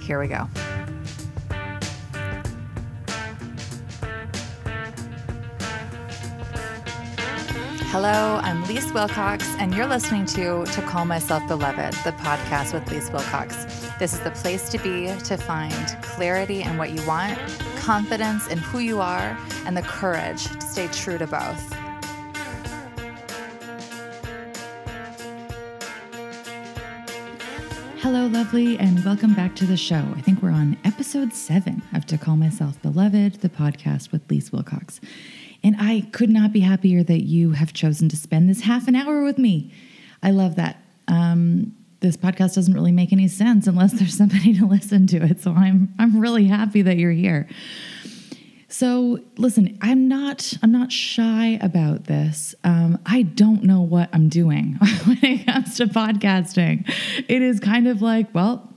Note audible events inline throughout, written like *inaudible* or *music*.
Here we go. Hello, I'm Lise Wilcox, and you're listening to To Call Myself Beloved, the podcast with Lise Wilcox. This is the place to be to find clarity in what you want, confidence in who you are, and the courage to stay true to both. Hello, lovely, and welcome back to the show. I think we're on episode seven of To Call Myself Beloved, the podcast with Lise Wilcox. And I could not be happier that you have chosen to spend this half an hour with me. I love that. Um, this podcast doesn't really make any sense unless there's somebody to *laughs* listen to it. So I'm I'm really happy that you're here. So listen, I'm not I'm not shy about this. Um, I don't know what I'm doing *laughs* when it comes to podcasting. It is kind of like, well,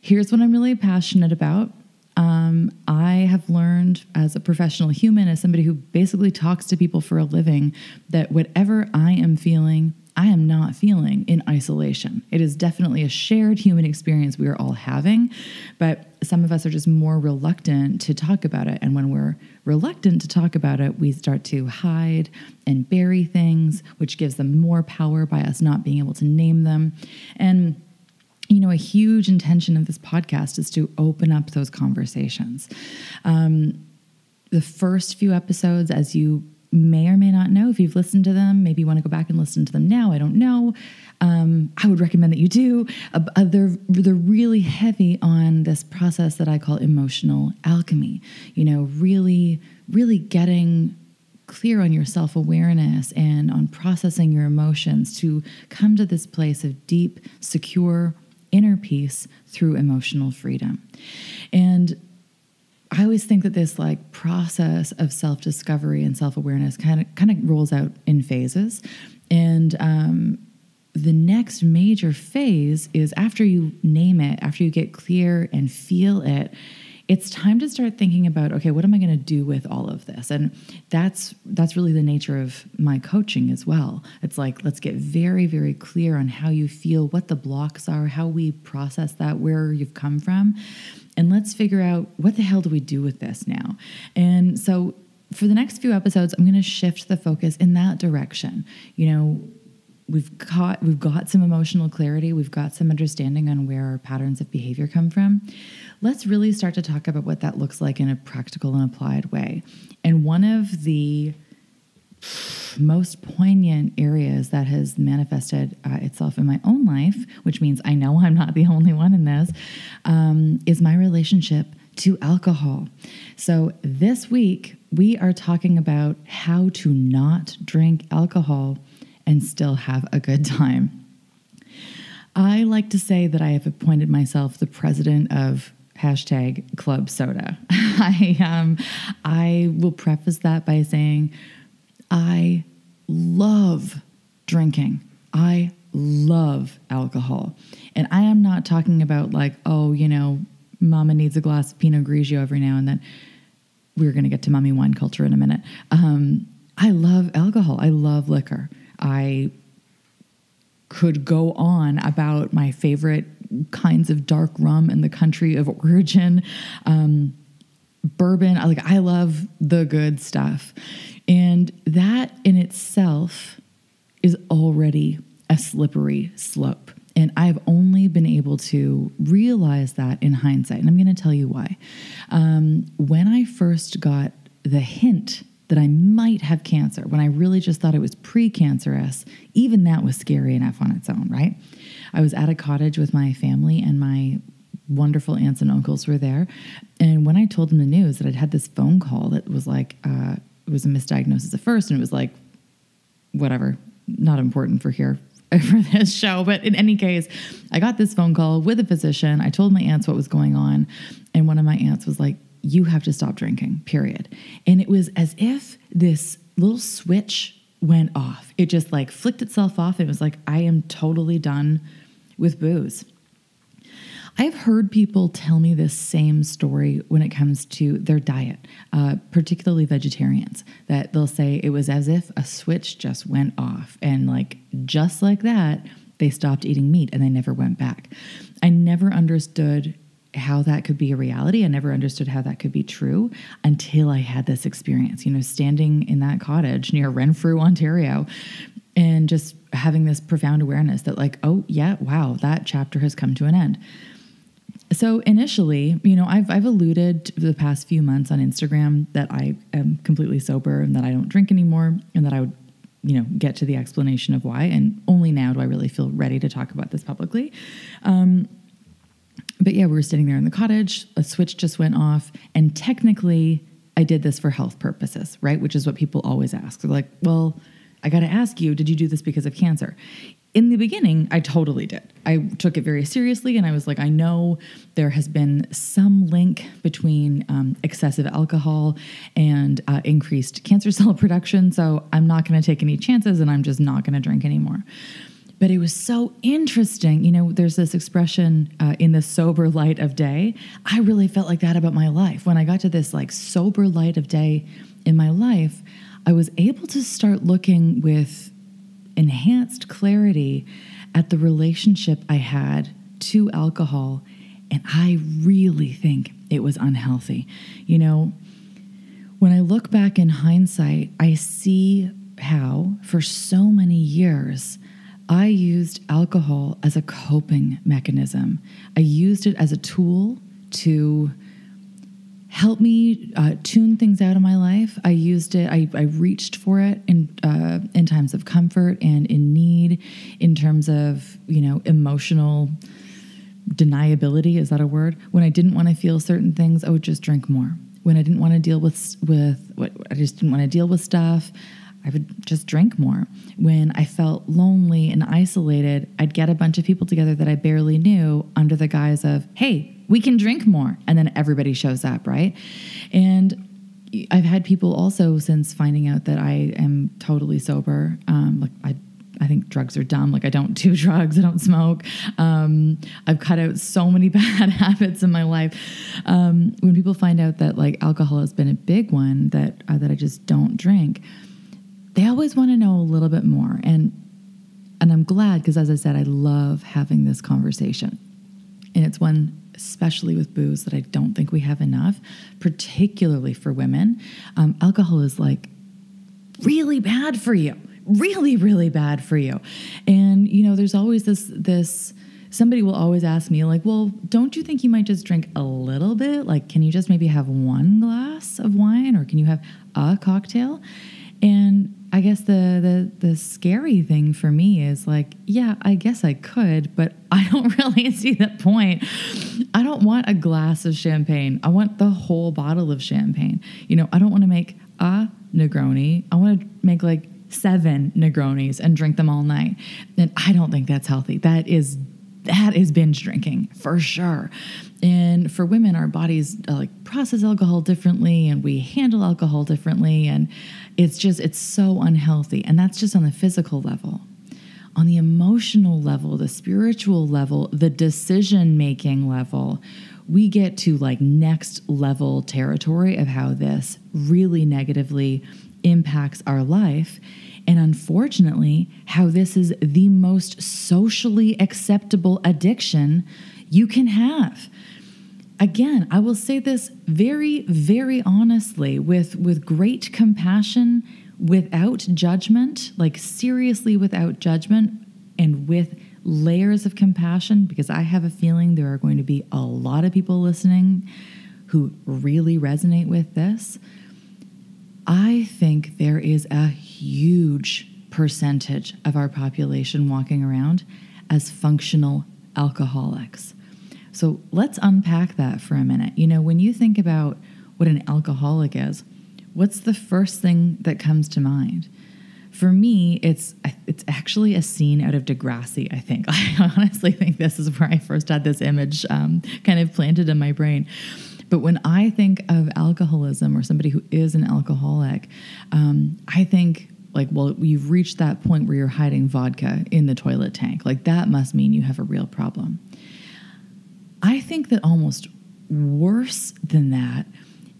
here's what I'm really passionate about. Um, I have learned as a professional human, as somebody who basically talks to people for a living, that whatever I am feeling, I am not feeling in isolation. It is definitely a shared human experience we are all having, but some of us are just more reluctant to talk about it. And when we're reluctant to talk about it, we start to hide and bury things, which gives them more power by us not being able to name them. And you know, a huge intention of this podcast is to open up those conversations. Um, the first few episodes, as you may or may not know, if you've listened to them, maybe you want to go back and listen to them now. I don't know. Um, I would recommend that you do. Uh, uh, they're they're really heavy on this process that I call emotional alchemy. You know, really, really getting clear on your self awareness and on processing your emotions to come to this place of deep, secure inner peace through emotional freedom. And I always think that this like process of self discovery and self awareness kind of kind of rolls out in phases, and um, the next major phase is after you name it, after you get clear and feel it, it's time to start thinking about okay what am i going to do with all of this? And that's that's really the nature of my coaching as well. It's like let's get very very clear on how you feel what the blocks are how we process that where you've come from and let's figure out what the hell do we do with this now? And so for the next few episodes i'm going to shift the focus in that direction. You know we've got we've got some emotional clarity. We've got some understanding on where our patterns of behavior come from. Let's really start to talk about what that looks like in a practical and applied way. And one of the most poignant areas that has manifested uh, itself in my own life which means i know i'm not the only one in this um, is my relationship to alcohol so this week we are talking about how to not drink alcohol and still have a good time. I like to say that I have appointed myself the president of hashtag club soda. *laughs* I um, I will preface that by saying I love drinking. I love alcohol. And I am not talking about like, oh, you know, mama needs a glass of Pinot Grigio every now and then. We're going to get to mommy wine culture in a minute. Um, I love alcohol. I love liquor. I could go on about my favorite kinds of dark rum in the country of origin. Um, bourbon, like I love the good stuff. And that in itself is already a slippery slope. And I've only been able to realize that in hindsight. And I'm going to tell you why. Um, when I first got the hint that I might have cancer when I really just thought it was precancerous, even that was scary enough on its own, right? I was at a cottage with my family and my wonderful aunts and uncles were there. And when I told them the news that I'd had this phone call that was like, uh, it was a misdiagnosis at first, and it was like, whatever, not important for here *laughs* for this show. But in any case, I got this phone call with a physician. I told my aunts what was going on. And one of my aunts was like, you have to stop drinking, period. And it was as if this little switch went off. It just like flicked itself off. It was like, I am totally done with booze. I've heard people tell me this same story when it comes to their diet, uh, particularly vegetarians, that they'll say it was as if a switch just went off. And like, just like that, they stopped eating meat and they never went back. I never understood how that could be a reality. I never understood how that could be true until I had this experience, you know, standing in that cottage near Renfrew, Ontario, and just having this profound awareness that, like, oh, yeah, wow, that chapter has come to an end. So initially, you know, I've, I've alluded the past few months on Instagram that I am completely sober and that I don't drink anymore and that I would, you know, get to the explanation of why. And only now do I really feel ready to talk about this publicly. Um, but yeah, we were sitting there in the cottage, a switch just went off, and technically I did this for health purposes, right? Which is what people always ask. They're like, well, I got to ask you, did you do this because of cancer? In the beginning, I totally did. I took it very seriously and I was like, I know there has been some link between um, excessive alcohol and uh, increased cancer *laughs* cell production. So I'm not going to take any chances and I'm just not going to drink anymore but it was so interesting. You know, there's this expression uh, in the sober light of day. I really felt like that about my life. When I got to this like sober light of day in my life, I was able to start looking with enhanced clarity at the relationship I had to alcohol. And I really think it was unhealthy. You know, when I look back in hindsight, I see how for so many years, I used alcohol as a coping mechanism. I used it as a tool to help me uh, tune things out of my life. I used it. I, I reached for it in uh, in times of comfort and in need, in terms of you know emotional deniability. Is that a word? When I didn't want to feel certain things, I would just drink more. When I didn't want to deal with with what I just didn't want to deal with stuff, I would just drink more. When I felt lonely and isolated, I'd get a bunch of people together that I barely knew under the guise of, hey, we can drink more. And then everybody shows up, right? And I've had people also since finding out that I am totally sober. Um, like I, I think drugs are dumb. Like I don't do *laughs* drugs. I don't smoke. Um, I've cut out so many *laughs* bad habits in my life. Um, when people find out that like alcohol has been a big one, that uh, that I just don't drink they always want to know a little bit more. And and I'm glad because as I said, I love having this conversation. And it's one especially with booze that I don't think we have enough, particularly for women. Um, alcohol is like really bad for you, really, really bad for you. And you know, there's always this this somebody will always ask me like well don't you think you might just drink a little bit like can you just maybe have one glass of wine or can you have a cocktail and I guess the, the the scary thing for me is like, yeah, I guess I could, but *laughs* I don't really see the point. I don't want a glass of champagne. I want the whole bottle of champagne. You know, I don't want to make a Negroni. I want to make like seven Negronis and drink them all night. And I don't think that's healthy. That is that is binge drinking for sure. And for women, our bodies uh, like process alcohol differently and we handle alcohol differently. And it's just, it's so unhealthy. And that's just on the physical level. On the emotional level, the spiritual level, the decision making level, we get to like next level territory of how this really negatively impacts our life. And unfortunately, how this is the most socially acceptable addiction you can have. Again, I will say this very, very honestly, with, with great compassion, without judgment, like seriously without judgment, and with layers of compassion, because I have a feeling there are going to be a lot of people listening who really resonate with this. I think there is a huge percentage of our population walking around as functional alcoholics. So let's unpack that for a minute. You know, when you think about what an alcoholic is, what's the first thing that comes to mind? For me, it's it's actually a scene out of Degrassi. I think *laughs* I honestly think this is where I first had this image um, kind of planted in my brain. But when I think of alcoholism or somebody who is an alcoholic, um, I think like, well, you've reached that point where you're hiding vodka in the toilet tank. Like, that must mean you have a real problem. I think that almost worse than that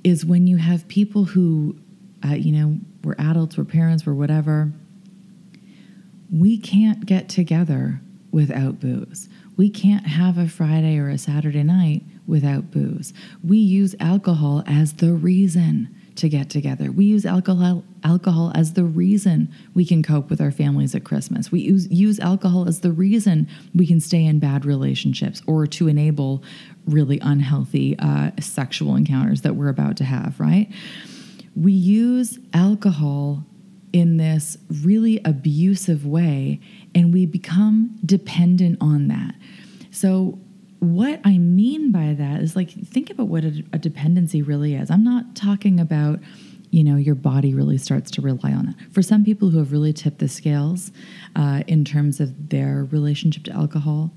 is when you have people who, uh, you know, we're adults, we're parents, we're whatever. We can't get together without booze We can't have a Friday or a Saturday night without booze. We use alcohol as the reason to get together. We use alcohol alcohol as the reason we can cope with our families at Christmas. We use, use alcohol as the reason we can stay in bad relationships or to enable really unhealthy uh, sexual encounters that we're about to have, right? We use alcohol in this really abusive way and we become dependent on that. So what I mean by that is like, think about what a, a, dependency really is. I'm not talking about, you know, your body really starts to rely on that. For some people who have really tipped the scales uh, in terms of their relationship to alcohol,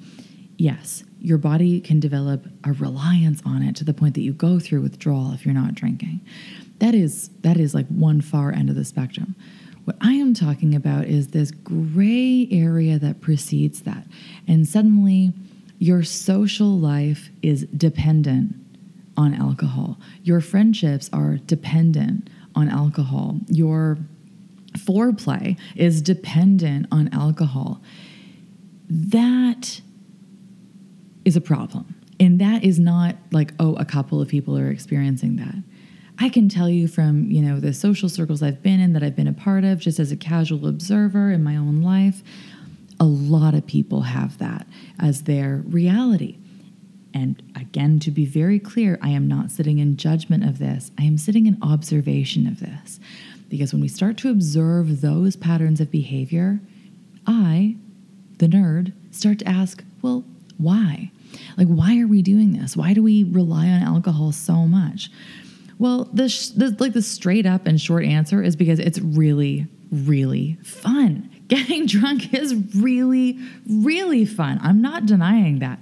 yes, your body can develop a reliance on it to the point that you go through withdrawal if you're not drinking. That is that is like one far end of the spectrum. What I am talking about is this gray area that precedes that. And suddenly your social life is dependent on alcohol. Your friendships are dependent on alcohol. Your foreplay is dependent on alcohol. That is a problem. And that is not like, oh, a couple of people are experiencing that. I can tell you from, you know, the social circles I've been in that I've been a part of just as a casual observer in my own life, a lot of people have that as their reality. And again, to be very clear, I am not sitting in judgment of this. I am sitting in observation of this. Because when we start to observe those patterns of behavior, I, the nerd, start to ask, well, why? Like, why are we doing this? Why do we rely on alcohol so much? Well, the, sh- the like the straight up and short answer is because it's really, really fun getting *laughs* drunk is really, really fun. I'm not denying that.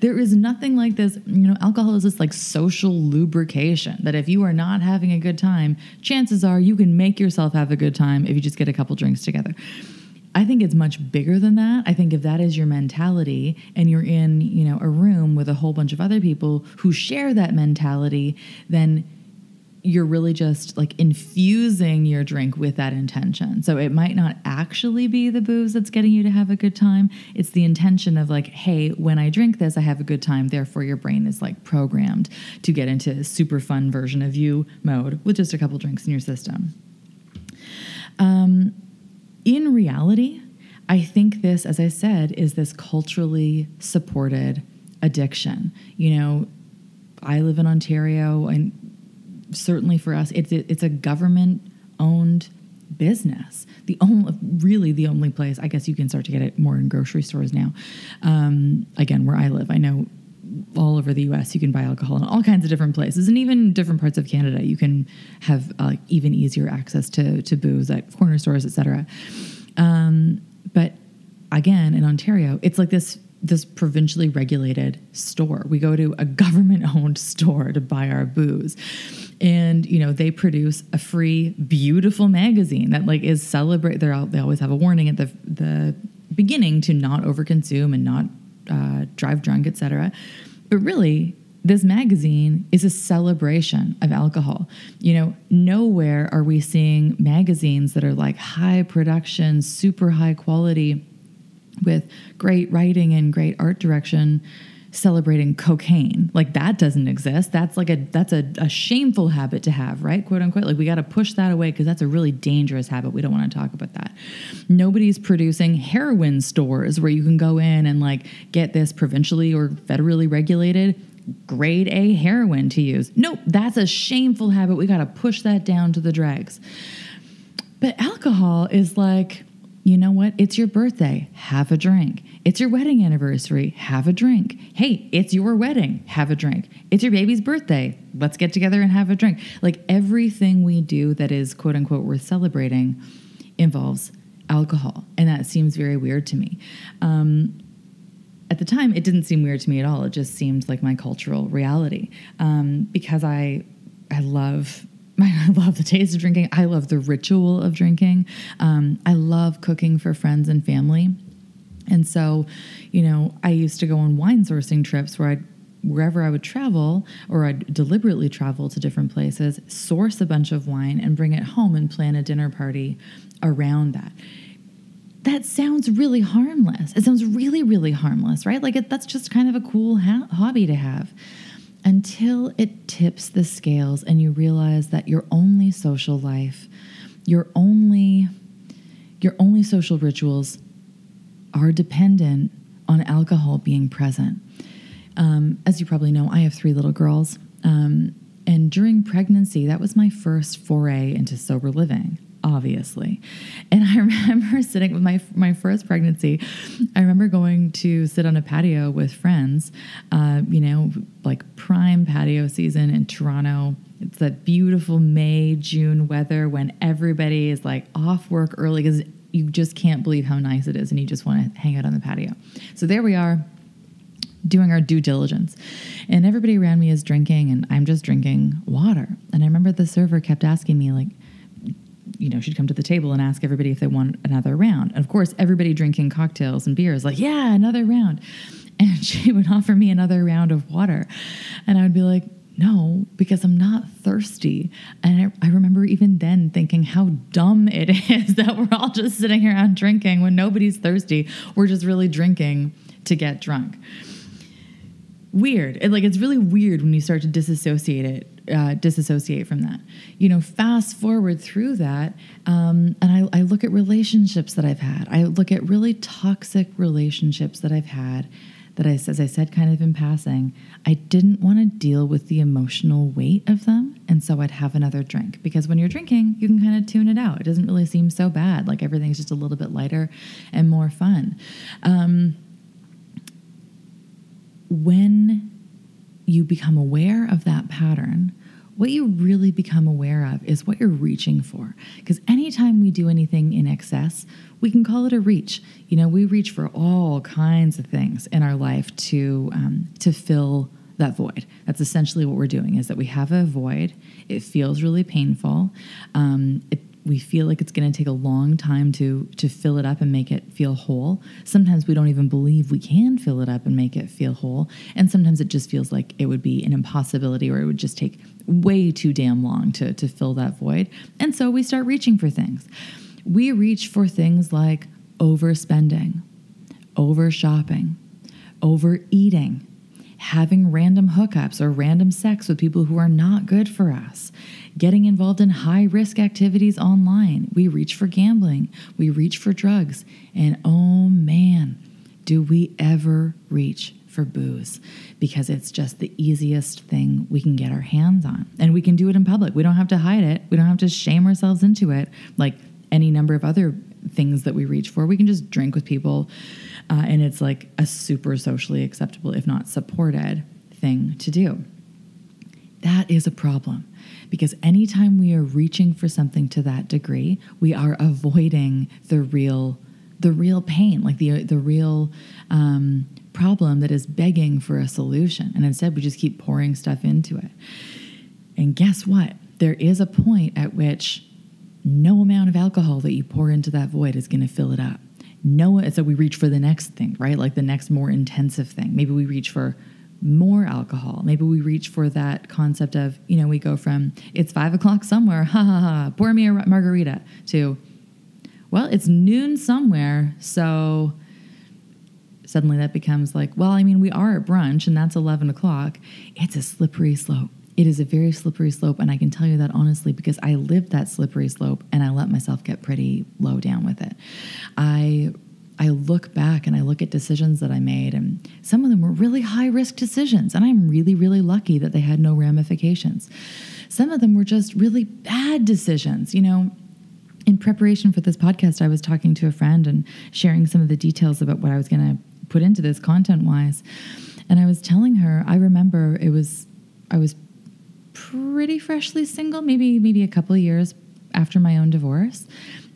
There is nothing like this, you know, alcohol is this like social lubrication that if you are not having a good time, chances are you can make yourself have a good time if you just get a couple drinks together. I think it's much bigger than that. I think if that is your mentality and you're in, you know, a room with a whole bunch of other people who share that mentality, then you're really just like infusing your drink with that intention. So it might not actually be the booze that's getting you to have a good time. It's the intention of like, hey, when I drink this, I have a good time. Therefore, your brain is like programmed to get into a super fun version of you mode with just a couple drinks in your system. Um, in reality, I think this, as I said, is this culturally supported addiction. You know, I live in Ontario and certainly for us, it's it's a government owned business. The only, really, the only place I guess you can start to get it more in grocery stores now. Um, again, where I live, I know all over the U.S. you can buy alcohol in all kinds of different places, and even different parts of Canada, you can have uh, even easier access to to booze at corner stores, etc. Um, but again, in Ontario, it's like this this provincially regulated store. We go to a *laughs* government owned store to buy our booze. And you know, they produce a free beautiful magazine that like is celebrate they they always have a warning at the the beginning to not overconsume and not uh, drive drunk, etc. But really, this magazine is a celebration of alcohol. You know, nowhere are we seeing magazines that are like high production, super high quality with great writing and great art direction celebrating cocaine. Like that doesn't exist. That's like a that's a, a shameful habit to have right? Quote unquote. Like we got to push that away because that's a really dangerous habit. We don't want to talk about that. Nobody's producing heroin stores where you can go in and like get this provincially or federally regulated grade a heroin to use. Nope. That's a shameful habit. We got to push that down to the dregs. But alcohol is like you know what? It's your birthday. Have a drink. It's your wedding anniversary. Have a drink. Hey, it's your wedding. Have a drink. It's your baby's birthday. Let's get together and have a drink. Like everything we do that is quote unquote worth celebrating involves alcohol. And that seems very weird to me. Um, at the time, it didn't seem weird to me at all. It just seemed like my cultural reality um, because I I love *laughs* I love the taste of drinking. I love the ritual of drinking. Um, I love cooking for friends and family. And so, you know, I used to go on wine sourcing trips where I'd wherever I would travel or I'd deliberately travel to different places, source a bunch of wine and bring it home and plan a dinner party around that. that sounds really harmless. It sounds really, really harmless, right? Like it, that's just kind of a cool ha- hobby to have until it tips the scales and you realize that your only social life, your only your only social rituals are dependent on alcohol being present. Um, as you probably know, I have three little girls. Um, and during pregnancy, that was my first foray into sober living obviously. And I *laughs* remember sitting with my my first pregnancy. I remember going to sit on a patio with friends. Uh, you know, like prime patio season in Toronto. It's that beautiful May June weather when everybody is like off work early because you just can't believe how nice it is, and you just want to hang out on the patio. So there we are doing our due diligence. And everybody around me is drinking, and I'm just drinking water. And I remember the server kept asking me, like, you know, she'd come to the table and ask everybody if they want another round. And of course, everybody drinking cocktails and beers, like, yeah, another round. And *laughs* she would offer me another round of water. And I would be like, no, because I'm not thirsty. And I, I, remember even then thinking how dumb it *laughs* is that we're all just sitting around drinking when nobody's thirsty. We're just really drinking to get drunk. Weird. It, like it's really weird when you start to disassociate it uh, disassociate from that. You know, fast forward through that, um, and I, I look at relationships that I've had. I look at really toxic relationships that I've had that I, as I said kind of in passing, I didn't want to deal with the emotional weight of them. And so I'd have another drink because when you're drinking, you can kind of tune it out. It doesn't really seem so bad. Like everything's just a little bit lighter and more fun. Um, when you become aware of that pattern, what you really become aware of is what you're reaching for. Because anytime we do anything in excess, we can call it a reach. You know, we reach for all kinds of things in our life to um, to fill that void. That's essentially what we're doing. Is that we have a void. It feels really painful. Um, it we feel like it's going to take a long time to to fill it up and make it feel whole. Sometimes we don't even believe we can fill it up and make it feel whole, and sometimes it just feels like it would be an impossibility or it would just take way too damn long to to fill that void. And so we start reaching for things. We reach for things like overspending, over shopping, overeating, having random hookups or random sex with people who are not good for us, getting involved in high risk activities online. We reach for gambling, we reach for drugs, and oh man, do we ever reach for booze because it's just the easiest thing we can get our hands on. And we can do it in public. We don't have to hide it, we don't have to shame ourselves into it like any number of other things that we reach for. We can just drink with people uh, and it's like a super socially acceptable, if not supported, thing to do. That is a problem because anytime we are reaching for something to that degree, we are avoiding the real the real pain, like the the real um, problem that is begging for a solution. And instead, we just keep pouring stuff into it. And guess what? There is a point at which no amount of alcohol that you pour into that void is going to fill it up no so we reach for the next thing right like the next more intensive thing maybe we reach for more alcohol maybe we reach for that concept of you know we go from it's five o'clock somewhere *laughs* ha ha ha pour me a margarita to well it's noon somewhere so suddenly that becomes like well i mean we are at brunch and that's 11 o'clock it's a slippery slope it is a very slippery slope and i can tell you that honestly because i lived that slippery slope and i let myself get pretty low down with it i I look back and I look at decisions that I made, and some of them were really high risk decisions. And I'm really, really lucky that they had no ramifications. Some of them were just really bad decisions. You know, in preparation for this podcast, I was talking to a friend and sharing some of the details about what I was going to put into this content wise. And I was telling her, I remember it was, I was pretty freshly single, maybe maybe a couple of years after my own divorce.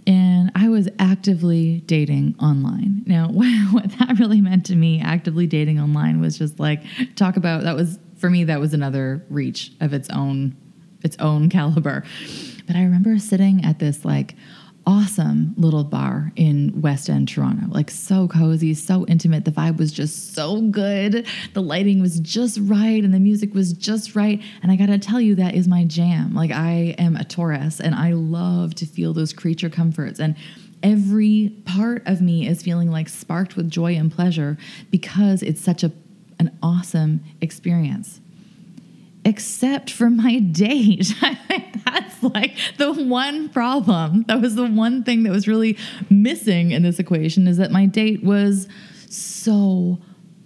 And I was actively dating online. Now, *laughs* what that really meant to me, actively dating online, was just like talk about that was for me that was another reach of its own its own *laughs* caliber. But I remember sitting at this like awesome little bar in West End Toronto. Like so cozy, so intimate. The vibe was just so good. The lighting was just right and the music was just right. And I got to tell you that is my jam. Like I am a Taurus and I love to feel those creature comforts and every part of me is feeling like sparked with joy and pleasure because it's such a an awesome experience except for my *laughs* date. That's like the one problem. That was the one thing that was really missing in this equation is that my date was so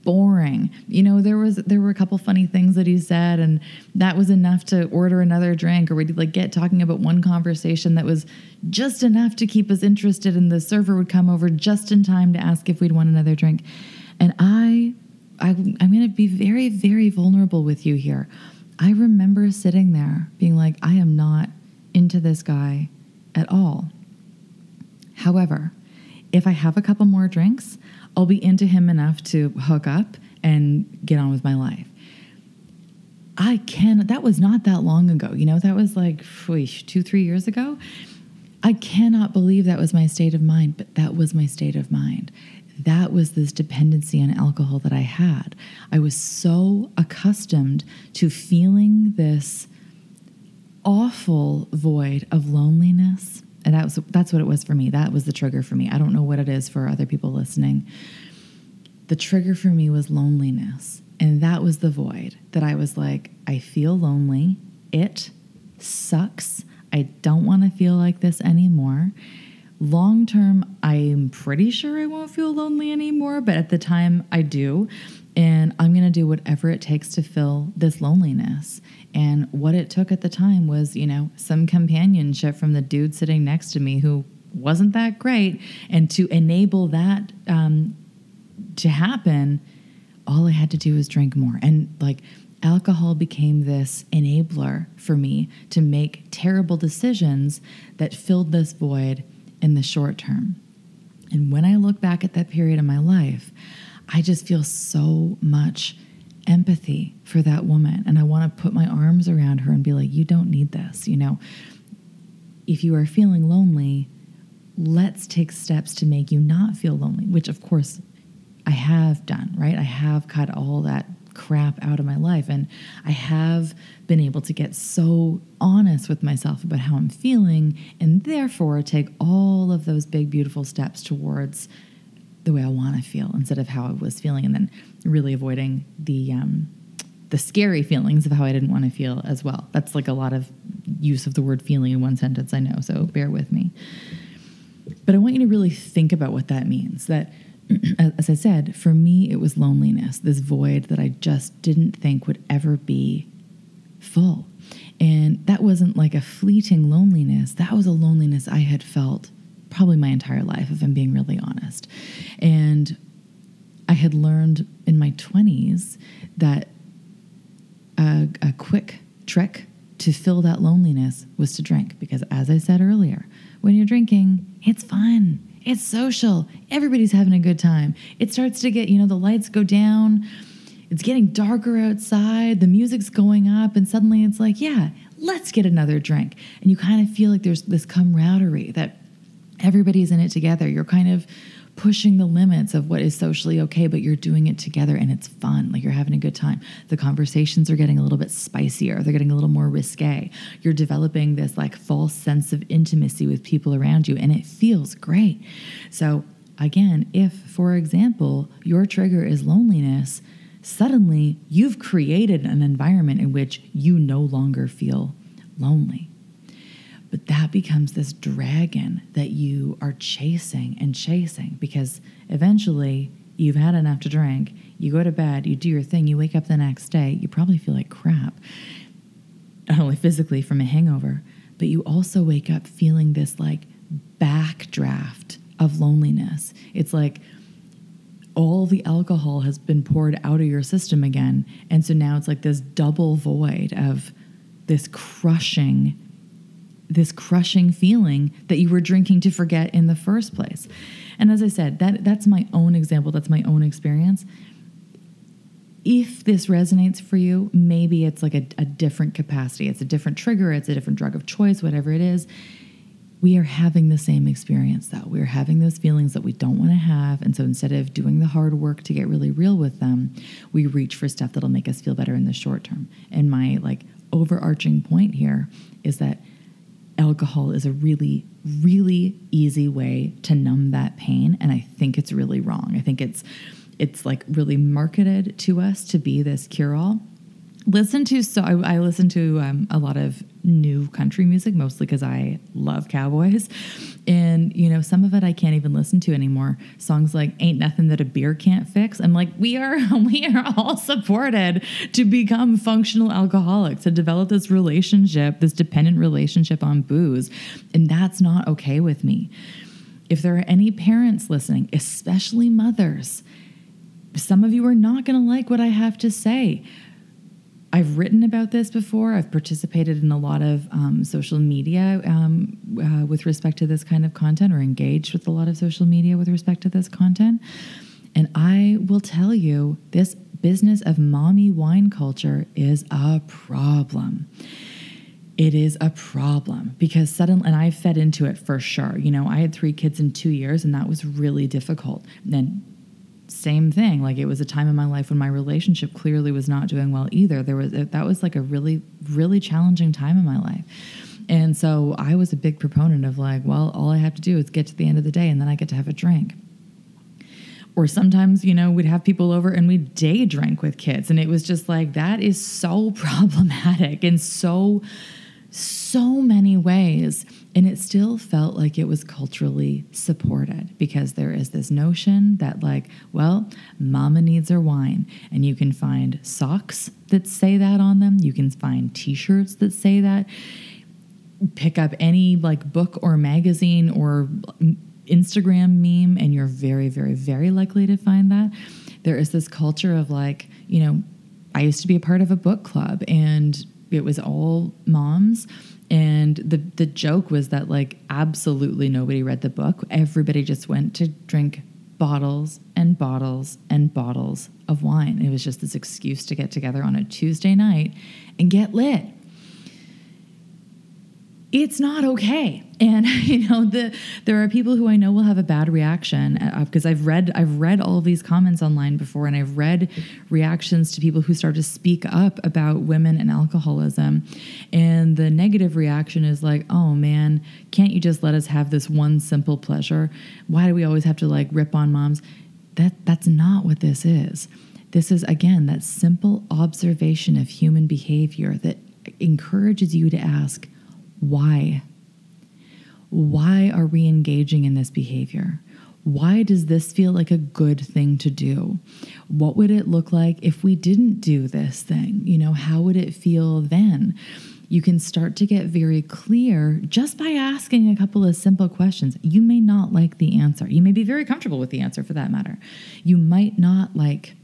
boring. You know, there was there were a couple funny things that he said and that was enough to order another drink or we'd like get talking about one conversation that was just enough to keep us interested and the server would come over just in time to ask if we'd want another drink. And I I I'm to be very very vulnerable with you here. I remember sitting there being like, I am not into this guy at all. However, if I have a couple more drinks, I'll be into him enough to hook up and get on with my life. I can, that was not that long ago. You know, that was like whoosh, two, three years ago. I cannot believe that was my state of mind, but that was my state of mind that was this dependency on alcohol that I had. I was so accustomed to feeling this awful void of loneliness. And that was that's what it was for me. That was the trigger for me. I don't know what it is for other people listening. The trigger for me was loneliness. And that was the void that I was like, I feel lonely. It sucks. I don't want to feel like this anymore. Long term, I'm pretty sure I won't feel lonely anymore, but at the time I do. And I'm going to do whatever it takes to fill this loneliness. And what it took at the time was, you know, some companionship from the dude sitting next to me who wasn't that great. And to enable that um, to happen, all I had to do was drink more. And like, alcohol became this enabler for me to make terrible decisions that filled this void in the short term. And when I look back at that period of my life, I just feel so much empathy for that woman. And I want to put my arms around her and be like, you don't need this. You know, if you are feeling lonely, let's take steps to make you not feel lonely, which of course I have done, right? I have cut all that crap out of my life. And I have been able to get so honest with myself about how I'm feeling and therefore take all of those big, beautiful steps towards the way I want to feel instead of how I was feeling and then really avoiding the, um, the scary feelings of how I didn't want to feel as well. That's like a lot of use of the word feeling in one sentence, I know, so bear with me. But I want you to really think about what that means that *clears throat* as I said, for me, it was loneliness, this void that I just didn't think would ever be full. And that wasn't like a fleeting loneliness, that was a loneliness I had felt probably my entire life, if I'm being really honest. And I had learned in my 20s that a, a quick trick to fill that loneliness was to drink. Because as I said earlier, when you're drinking, it's fun it's social. Everybody's having a good time. It starts to get, you know, the lights go down. It's getting darker outside. The music's going up. And suddenly it's like, yeah, let's get another drink. And you kind of feel like there's this camaraderie that everybody's in it together. You're kind of pushing the limits of what is socially okay, but you're doing it together and it's fun. Like you're having a good time. The conversations are getting a little bit spicier, they're getting a little more risque. You're developing this like false sense of intimacy with people around you, and it feels great. So, again, if, for example, your trigger is loneliness, suddenly you've created an environment in which you no longer feel lonely. But that becomes this dragon that you are chasing and chasing because eventually you've had enough to drink, you go to bed, you do your thing, you wake up the next day, you probably feel like crap, not only physically from a hangover, but you also wake up feeling this like backdraft of loneliness. It's like, all the alcohol has been poured out of your system again. And so now it's like this double void of this crushing this crushing feeling that you were drinking to forget in the first place. And as I said, that that's my own example, that's my own experience. If this resonates for you, maybe it's like a, a different capacity. It's a different trigger, it's a different drug of choice, whatever it is. We are having the same experience though. We're having those feelings that we don't want to have. And so instead of doing the hard work to get really real with them, we reach for stuff that'll make us feel better in the short term. And my like overarching point here is that alcohol is a really, really easy way to numb that pain. And I think it's really wrong. I think it's it's like really marketed to us to be this cure all listen to so I, I listen to um, a lot of new country music mostly because I love cowboys, and you know some of it I can't even listen to anymore. Songs like "Ain't Nothing That a Beer Can't Fix." I'm like, we are *laughs* we are all supported to become functional alcoholics to develop this relationship, this dependent relationship on booze, and that's not okay with me. If there are any parents listening, especially mothers, some of you are not going to like what I have to say I've written about this before. I've participated in a lot of um, social media um, uh, with respect to this kind of content, or engaged with a lot of social media with respect to this content. And I will tell you, this business of mommy wine culture is a problem. It is a problem because suddenly, and I fed into it for sure. You know, I had three kids in two years, and that was really difficult. And same thing. Like it was a time in my life when my relationship clearly was not doing well either. There was that was like a really really challenging time in my life. And so i was a big proponent of like well all i have to do is get to the end of the day and then i get to have a drink. Or sometimes you know we'd have people over and we'd day drink with kids. And it was just like that is so *laughs* problematic in so so many ways. And it still felt like it was culturally supported because there is this notion that, like, well, mama needs her wine. And you can find socks that say that on them, you can find t shirts that say that. Pick up any like book or magazine or Instagram meme, and you're very, very, very likely to find that. There is this culture of like, you know, I used to be a part of a book club and it was all moms and the the joke was that like absolutely nobody read the book. Everybody just went to drink bottles and bottles and bottles of wine. It was just this excuse to get together on a tuesday night and get lit it's not okay. And *laughs* you know the there are people who i know will have a bad reaction because uh, i've read i've read all of these comments online before and i've read reactions to people who start to speak up about women and alcoholism. And the negative reaction is like oh man can't you just let us have this one simple pleasure? Why do we always have to like rip on moms? That that's not what this is. This is again that simple observation of human behavior that encourages you to ask why? Why are we engaging in this behavior? Why does this feel like a good thing to do? What would it look like if we didn't do this thing? You know, how would it feel then? You can start to get very clear just by asking a couple of simple questions. You may not like the answer. You may be very comfortable with the answer for that matter. You might not like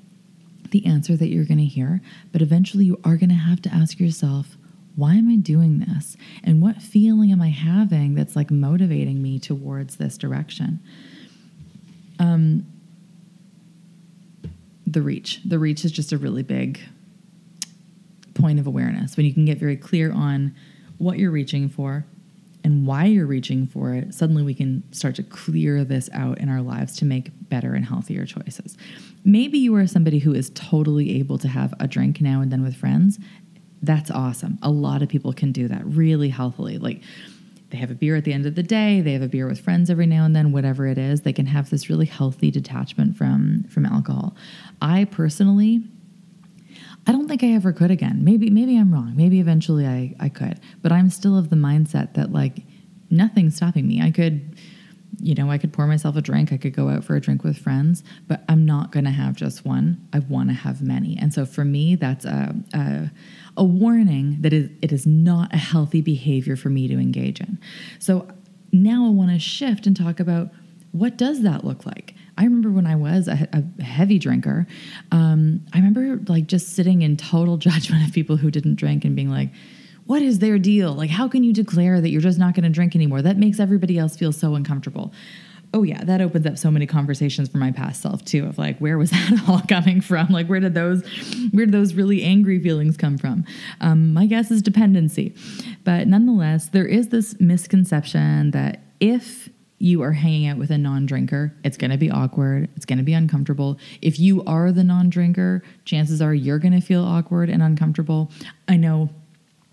the answer that you're going to hear, but eventually you are going to have to ask yourself, why am I doing this? And what feeling am I having that's like motivating me towards this direction? Um, the reach. The reach is just a really big point of awareness when you can get very clear on what you're reaching for and why you're reaching for it. Suddenly, we can start to clear this out in our lives to make better and healthier choices. Maybe you are somebody who is totally able to have a drink now and then with friends that's awesome. A lot of people can do that really healthily. Like they have a beer at the end of the day, they have a beer with friends every now and then, whatever it is, they can have this really healthy detachment from from alcohol. I personally I don't think I ever could again. Maybe maybe I'm wrong. Maybe eventually I I could. But I'm still of the mindset that like nothing's stopping me. I could you know, I could pour myself a drink, I could go out for a drink with friends, but I'm not going to have just one. I want to have many. And so for me, that's a, a, a warning that it is not a healthy behavior for me to engage in. So now I want to shift and talk about what does that look like? I remember when I was a, a heavy drinker, um, I remember like just sitting in total *laughs* judgment of people who didn't drink and being like, what is their deal? Like, how can you declare that you're just not going to drink anymore? That makes everybody else feel so uncomfortable. Oh, yeah, that opens up so many conversations for my past self too of like, where was *laughs* that all coming from? Like, where did those, where did those really angry feelings come from? Um, my guess is dependency. But nonetheless, there is this misconception that if you are hanging out with a non drinker, it's going to be awkward. It's going to be uncomfortable. If you are the non drinker, chances are you're going to feel awkward and uncomfortable. I know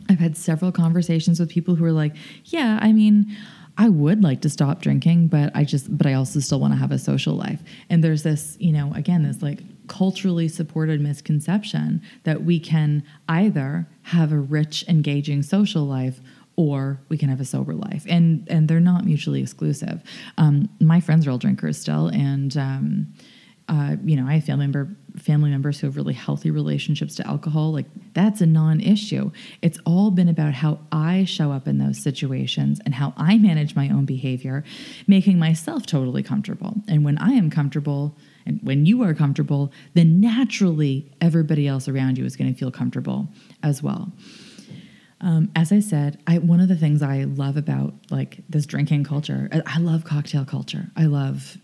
I've had several conversations with people who are like, yeah, I mean, I would like to stop drinking, but I just, but I also still want to have a social life. And there's this, you know, again, this like culturally supported misconception that we can either have a rich, engaging social life or we can have a sober life and and they're not mutually exclusive um, my friends are all drinkers still and um, uh, you know i have family member family members who have really healthy relationships to alcohol like that's a non-issue. It's all been about how i show up in those situations and how i manage my own behavior making myself totally comfortable. And when i am comfortable and when you are comfortable then naturally everybody else around you is going to feel comfortable as well. Um, as I said, I, one of the things I love about like this drinking culture, I, I love cocktail culture. I love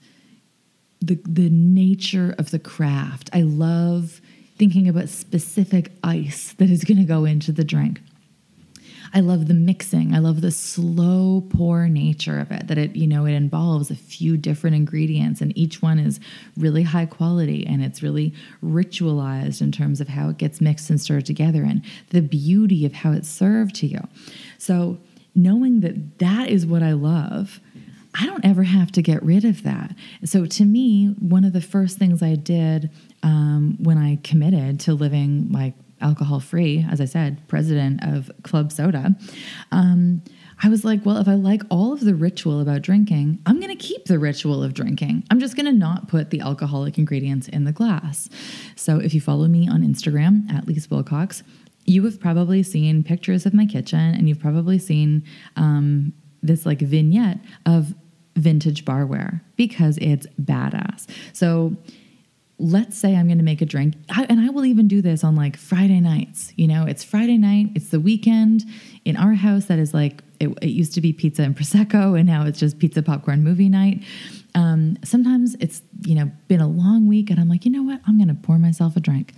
the the nature of the craft. I love thinking about specific ice that is going to go into the drink. I love the mixing. I love the slow pour nature of it, that it, you know, it involves a few different ingredients and each one is really high quality and it's really ritualized in terms of how it gets mixed and stirred together and the beauty of how it's served to you. So, knowing that that is what I love, I don't ever have to get rid of that. So, to me, one of the first things I did um, when I committed to living like alcohol free, as I said, president of Club Soda, um, I was like, well, if I like all of the ritual about drinking, I'm going to keep the ritual of drinking. I'm just going to not put the alcoholic ingredients in the glass. So if you follow me on Instagram at Lise Wilcox, you have probably seen pictures of my kitchen and you've probably seen um, this like vignette of vintage barware because it's badass. So let's say I'm going to make a drink, I, and I will even do this on like Friday nights. You know, it's Friday night, it's the weekend. In our house, that is like, it, it used to be pizza and Prosecco, and now it's just pizza, popcorn, movie night. Um, sometimes it's, you know, been a long week, and I'm like, you know what? I'm going to pour myself a drink.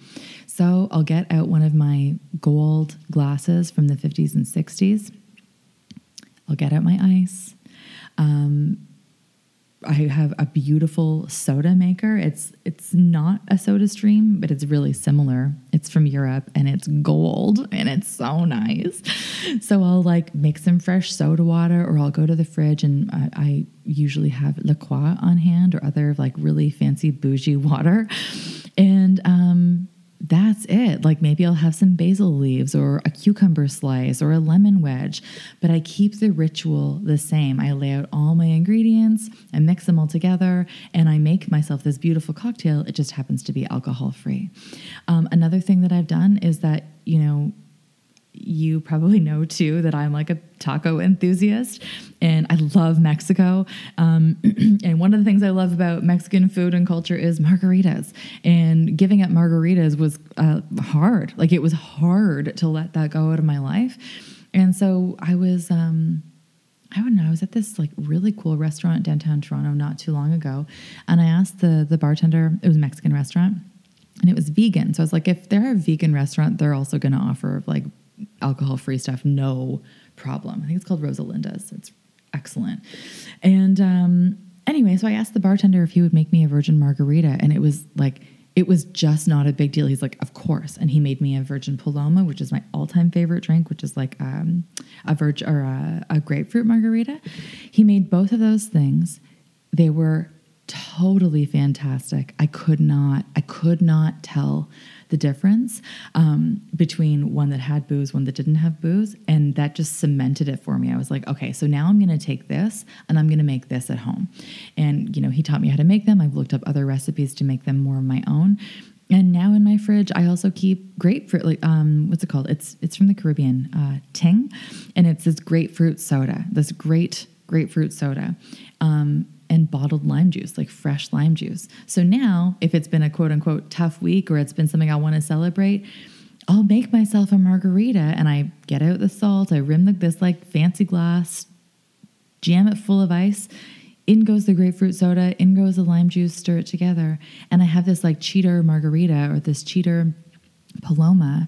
So I'll get out one of my gold glasses from the 50s and 60s. I'll get out my ice. Um, I have a beautiful soda maker. It's it's not a soda stream, but it's really similar. It's from Europe and it's gold and it's so nice. So I'll like make some fresh soda water or I'll go to the fridge and I, I usually have La Croix on hand or other like really fancy bougie water. And um that's it. Like maybe I'll have some basil leaves or a cucumber slice or a lemon wedge, but I keep the ritual the same. I lay out all my ingredients, I mix them all together, and I make myself this beautiful cocktail. It just happens to be alcohol free. Um, another thing that I've done is that, you know, you probably know too that I'm like a taco enthusiast and I love Mexico. Um, *clears throat* and one of the things I love about Mexican food and culture is margaritas. And giving up margaritas was uh, hard. Like it was hard to let that go out of my life. And so I was. Um, I don't know. I was at this like really cool restaurant downtown Toronto not too long ago, and I asked the the bartender. It was a Mexican restaurant, and it was vegan. So I was like, if they're a vegan restaurant, they're also going to offer like alcohol free stuff, no problem. I think it's called Rosalinda's. It's excellent. And um, anyway, so I asked the bartender if he would make me a virgin margarita, and it was like, it was just not a big deal. He's like, of course. And he made me a virgin paloma, which is my all time favorite drink, which is like um, a virgin or a, a grapefruit margarita. He made both of those things. They were totally fantastic. I could not, I could not tell the difference um, between one that had booze, one that didn't have booze. And that just cemented it for me. I was like, okay, so now I'm going to take this and I'm going to make this at home. And, you know, he taught me how to make them. I've looked up other recipes to make them more of my own. And now in my fridge, I also keep grapefruit. Like, um, what's it called? It's it's from the Caribbean, uh, ting, and it's this grapefruit soda. This great grapefruit soda. Um, and bottled lime juice, like fresh lime juice. So now, if it's been a quote unquote tough week or it's been something I want to celebrate, I'll make myself a margarita and I get out the salt, I rim the, this like fancy glass, jam it full of ice. In goes the grapefruit soda, in goes the lime juice, stir it together. And I have this like cheater margarita or this cheater paloma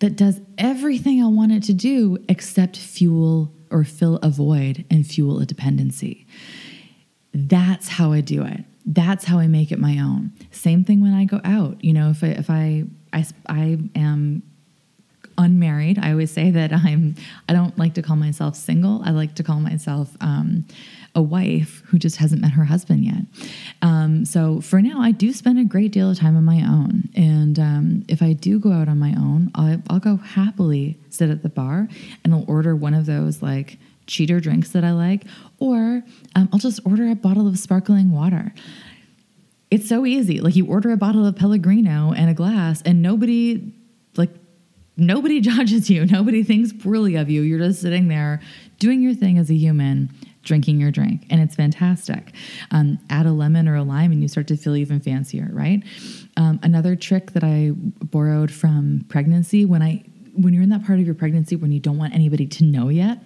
that does everything I want it to do except fuel or fill a void and fuel a dependency. That's how I do it. That's how I make it my own. Same thing when I go out. You know, if I if I I, I am unmarried. I always say that *laughs* I'm, I don't like to call myself single. I like to call myself um, a wife who just hasn't met her husband yet. Um, so for now, I do spend a great deal of time on my own. And um, if I do go out on my own, I'll, I'll go happily sit at the bar and I'll order one of those like cheater drinks that I like, or um, I'll just order a bottle of sparkling water. It's so easy. Like you order a bottle of Pellegrino and a glass, and nobody, like, nobody *laughs* judges you. Nobody thinks poorly of you. You're just sitting there doing your thing as a human, drinking your drink, and it's fantastic. Um, add a lemon or a lime, and you start to feel even fancier, right? Um, another trick that I borrowed from pregnancy when I when you're in that part of your pregnancy when you don't want anybody to know yet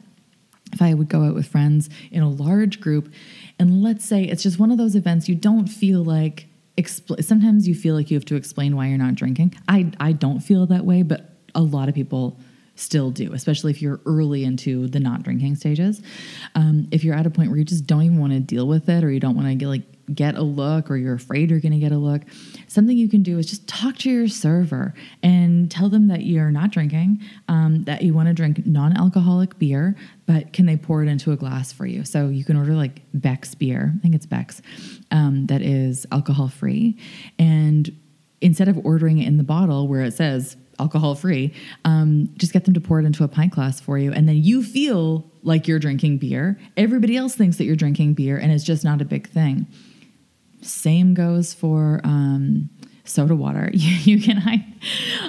if I would go out with friends in a large group, and let's say it's just one of those events you don't feel like expl- sometimes you feel like you have to explain why you're not drinking. I I don't feel that way, but a lot of people still do, especially if you're early into the not drinking stages. Um, if you're at a point where you just don't even want to deal with it, or you don't want to get like get a look or you're afraid you're going to get a look, something you can do is just talk to your server and tell them that you're not drinking, um, that you want to drink non alcoholic beer, but can they pour it into a glass for you? So you can order like Beck's beer, I think it's Beck's, um, that is alcohol free. And instead of ordering it in the bottle where it says alcohol free, um, just get them to pour it into a pint glass for you. And then you feel like you're drinking beer. Everybody else thinks that you're drinking beer, and it's just not a big thing. Same goes for um, soda water. *laughs* You, you, can I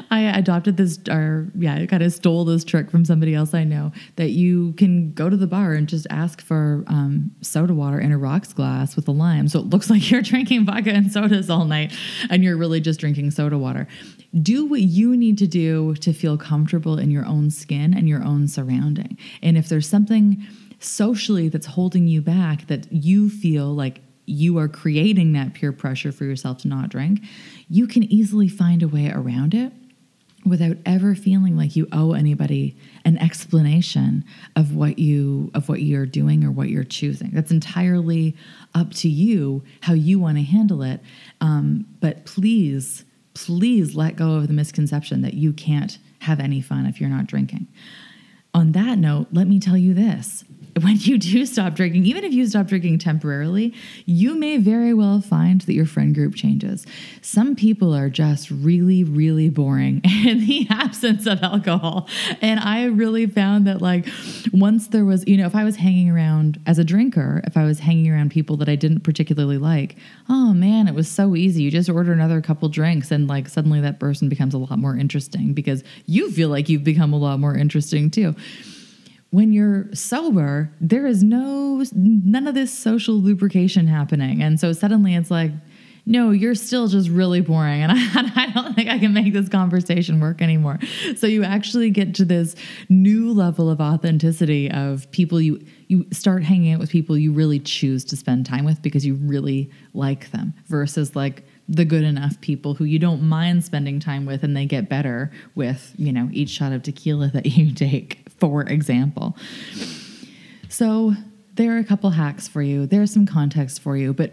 I adopted this or yeah, I kind of stole this trick from somebody else I know that you can go to the bar and just ask for um, soda water in a rocks glass with a lime, so it looks *laughs* like you're drinking vodka and sodas all night, and you're really just drinking soda water. Do what you need to do to feel comfortable in your own skin and your own surrounding, and if there's something socially that's holding you back that you feel like you are creating that peer pressure for yourself to not drink, you can easily find a way around it without ever feeling like you owe anybody an explanation of what you of what you're doing or what you're choosing. That's entirely up to you how you want to handle it. Um, but please please let go of the misconception that you can't have any fun if you're not drinking. On that note let me tell you this when you do stop drinking, even if you stop drinking temporarily, you may very well find that your friend group changes. Some people are just really, really boring *laughs* in the absence of alcohol. And I really found that, like, once there was, you know, if I was hanging around as a drinker, if I was hanging around people that I didn't particularly like, oh man, it was so easy. You just order another couple drinks, and like suddenly that person becomes a lot more interesting because you feel like you've become a lot more interesting too when you're sober, there is no none of this social lubrication happening. And so suddenly it's like, no, you're still just really boring. And *laughs* I, I, don't think I can make this conversation work anymore. So you actually get to this new level of authenticity of people you you start hanging out with people you really choose to spend time with because you really like them versus like the good enough people who you don't mind spending time with and they get better with, you know, each shot of tequila that you *laughs* take for example. So, there are a couple hacks for you. There's some context for you, but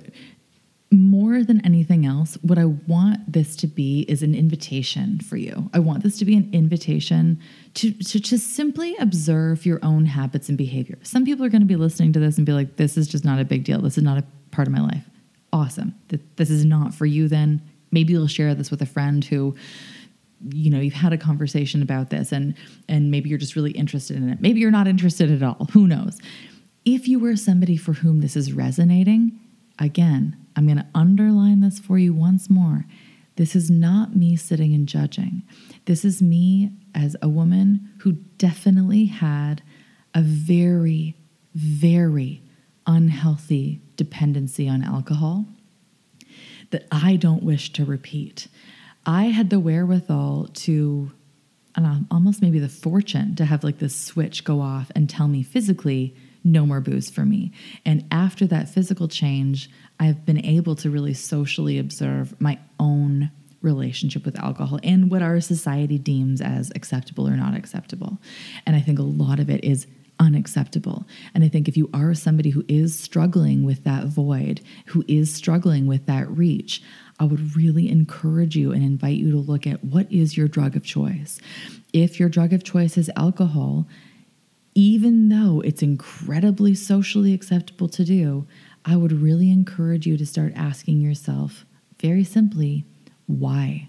more than anything else, what I want this to be is an invitation for you. I want this to be an invitation to, to just simply observe your own habits and behavior. Some people are going to be listening to this and be like, this is just not a big deal. This is not a part of my life. Awesome. This is not for you then. Maybe you'll share this with a friend who you know you've had a conversation about this and and maybe you're just really interested in it. Maybe you're not interested at all. Who knows? If you were somebody for whom this is resonating again i'm going to underline this for you once more. This is not me sitting and judging. This is me as a woman who definitely had a very very unhealthy dependency on alcohol that i don't wish to repeat I had the wherewithal to, know, almost maybe the fortune to have like this switch go off and tell me physically, no more booze for me. And after that physical change, I've been able to really socially observe my own relationship with alcohol and what our society deems as acceptable or not acceptable. And I think a lot of it is unacceptable. And I think if you are somebody who is struggling with that void, who is struggling with that reach, I would really encourage you and invite you to look at what is your drug of choice. If your drug of choice is alcohol, even though it's incredibly socially acceptable to do, I would really encourage you to start asking yourself very simply, why?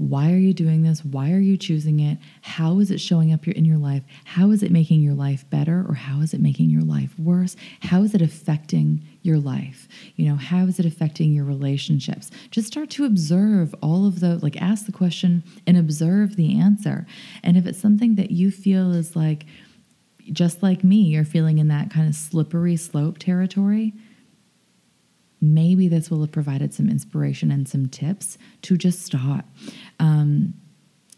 Why are you doing this? Why are you choosing it? How is it showing up in your life? How is it making your life better or how is it making your life worse? How is it affecting your life? You know, how is it affecting your relationships? Just start to observe all of the, like, ask the question and observe the answer. And if it's something that you feel is like, just like me, you're feeling in that kind of slippery slope territory, maybe this will have provided some inspiration and some tips to just stop. Um,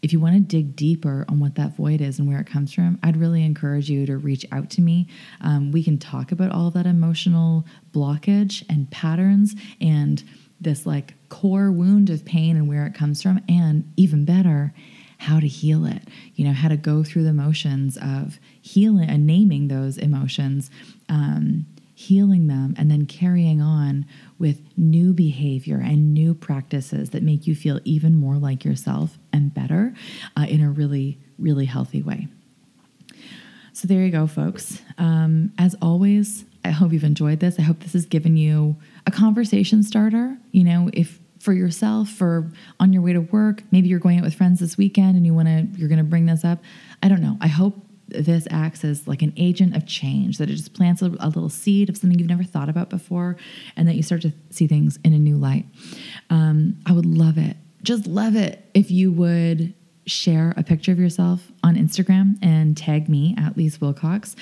if you want to dig deeper on what that void is and where it comes from, I'd really encourage you to reach out to me. Um, we can talk about all that emotional blockage and patterns and this like core wound of pain and where it comes from, and even better, how to heal it. You know, how to go through the motions of healing and naming those emotions. Um, healing them, and then carrying on with new behavior and new practices that make you feel even more like yourself and better uh, in a really, really healthy way. So, there you go, folks. Um, as always, I hope you've enjoyed this. I hope this has given you a conversation starter. You know, if for yourself or on your way to work, maybe you're going out with friends this weekend and you want to, you're going to bring this up. I don't know. I hope this acts as like an agent of change, that it just plants a, a, little seed of something you've never thought about before, and that you start to see things in a new light. Um, I would love it, just love it if you would share a picture of yourself on Instagram and tag me at Lise Wilcox.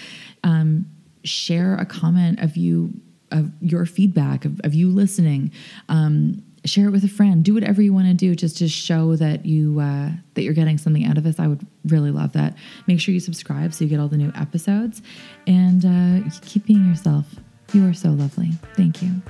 Um, share a comment of you of your feedback of, of you listening. Um, share it with a friend. Do whatever you want to do just to show that you uh, that you're getting something out of this. I would really love that. Make sure you subscribe so you get all the new episodes. And uh, keep being yourself. You are so lovely. Thank you